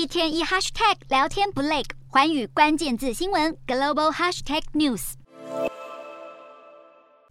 一天一 hashtag 聊天不累，寰宇关键字新闻 global hashtag news。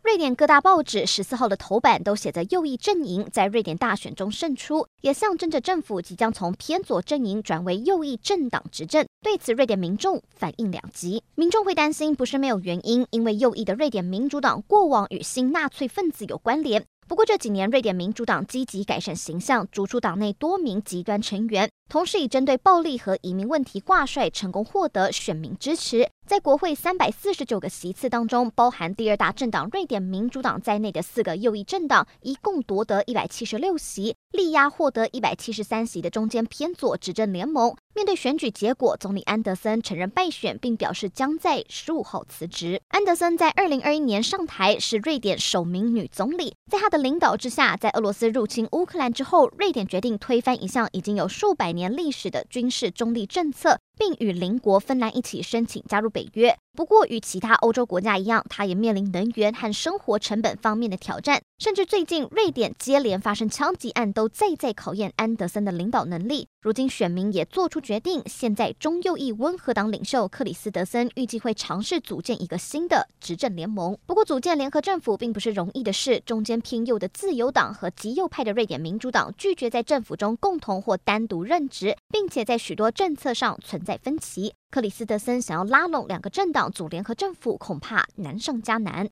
瑞典各大报纸十四号的头版都写着右翼阵营在瑞典大选中胜出，也象征着政府即将从偏左阵营转为右翼政党执政。对此，瑞典民众反应两极。民众会担心不是没有原因，因为右翼的瑞典民主党过往与新纳粹分子有关联。不过这几年，瑞典民主党积极改善形象，逐出党内多名极端成员，同时以针对暴力和移民问题挂帅，成功获得选民支持。在国会三百四十九个席次当中，包含第二大政党瑞典民主党在内的四个右翼政党，一共夺得一百七十六席，力压获得一百七十三席的中间偏左执政联盟。面对选举结果，总理安德森承认败选，并表示将在十五号辞职。安德森在二零二一年上台，是瑞典首名女总理。在他的领导之下，在俄罗斯入侵乌克兰之后，瑞典决定推翻一项已经有数百年历史的军事中立政策。并与邻国芬兰一起申请加入北约。不过，与其他欧洲国家一样，它也面临能源和生活成本方面的挑战。甚至最近，瑞典接连发生枪击案，都再再考验安德森的领导能力。如今，选民也做出决定，现在中右翼温和党领袖克里斯德森预计会尝试组建一个新的执政联盟。不过，组建联合政府并不是容易的事。中间偏右的自由党和极右派的瑞典民主党拒绝在政府中共同或单独任职，并且在许多政策上存在分歧。克里斯德森想要拉拢两个政党组联合政府，恐怕难上加难。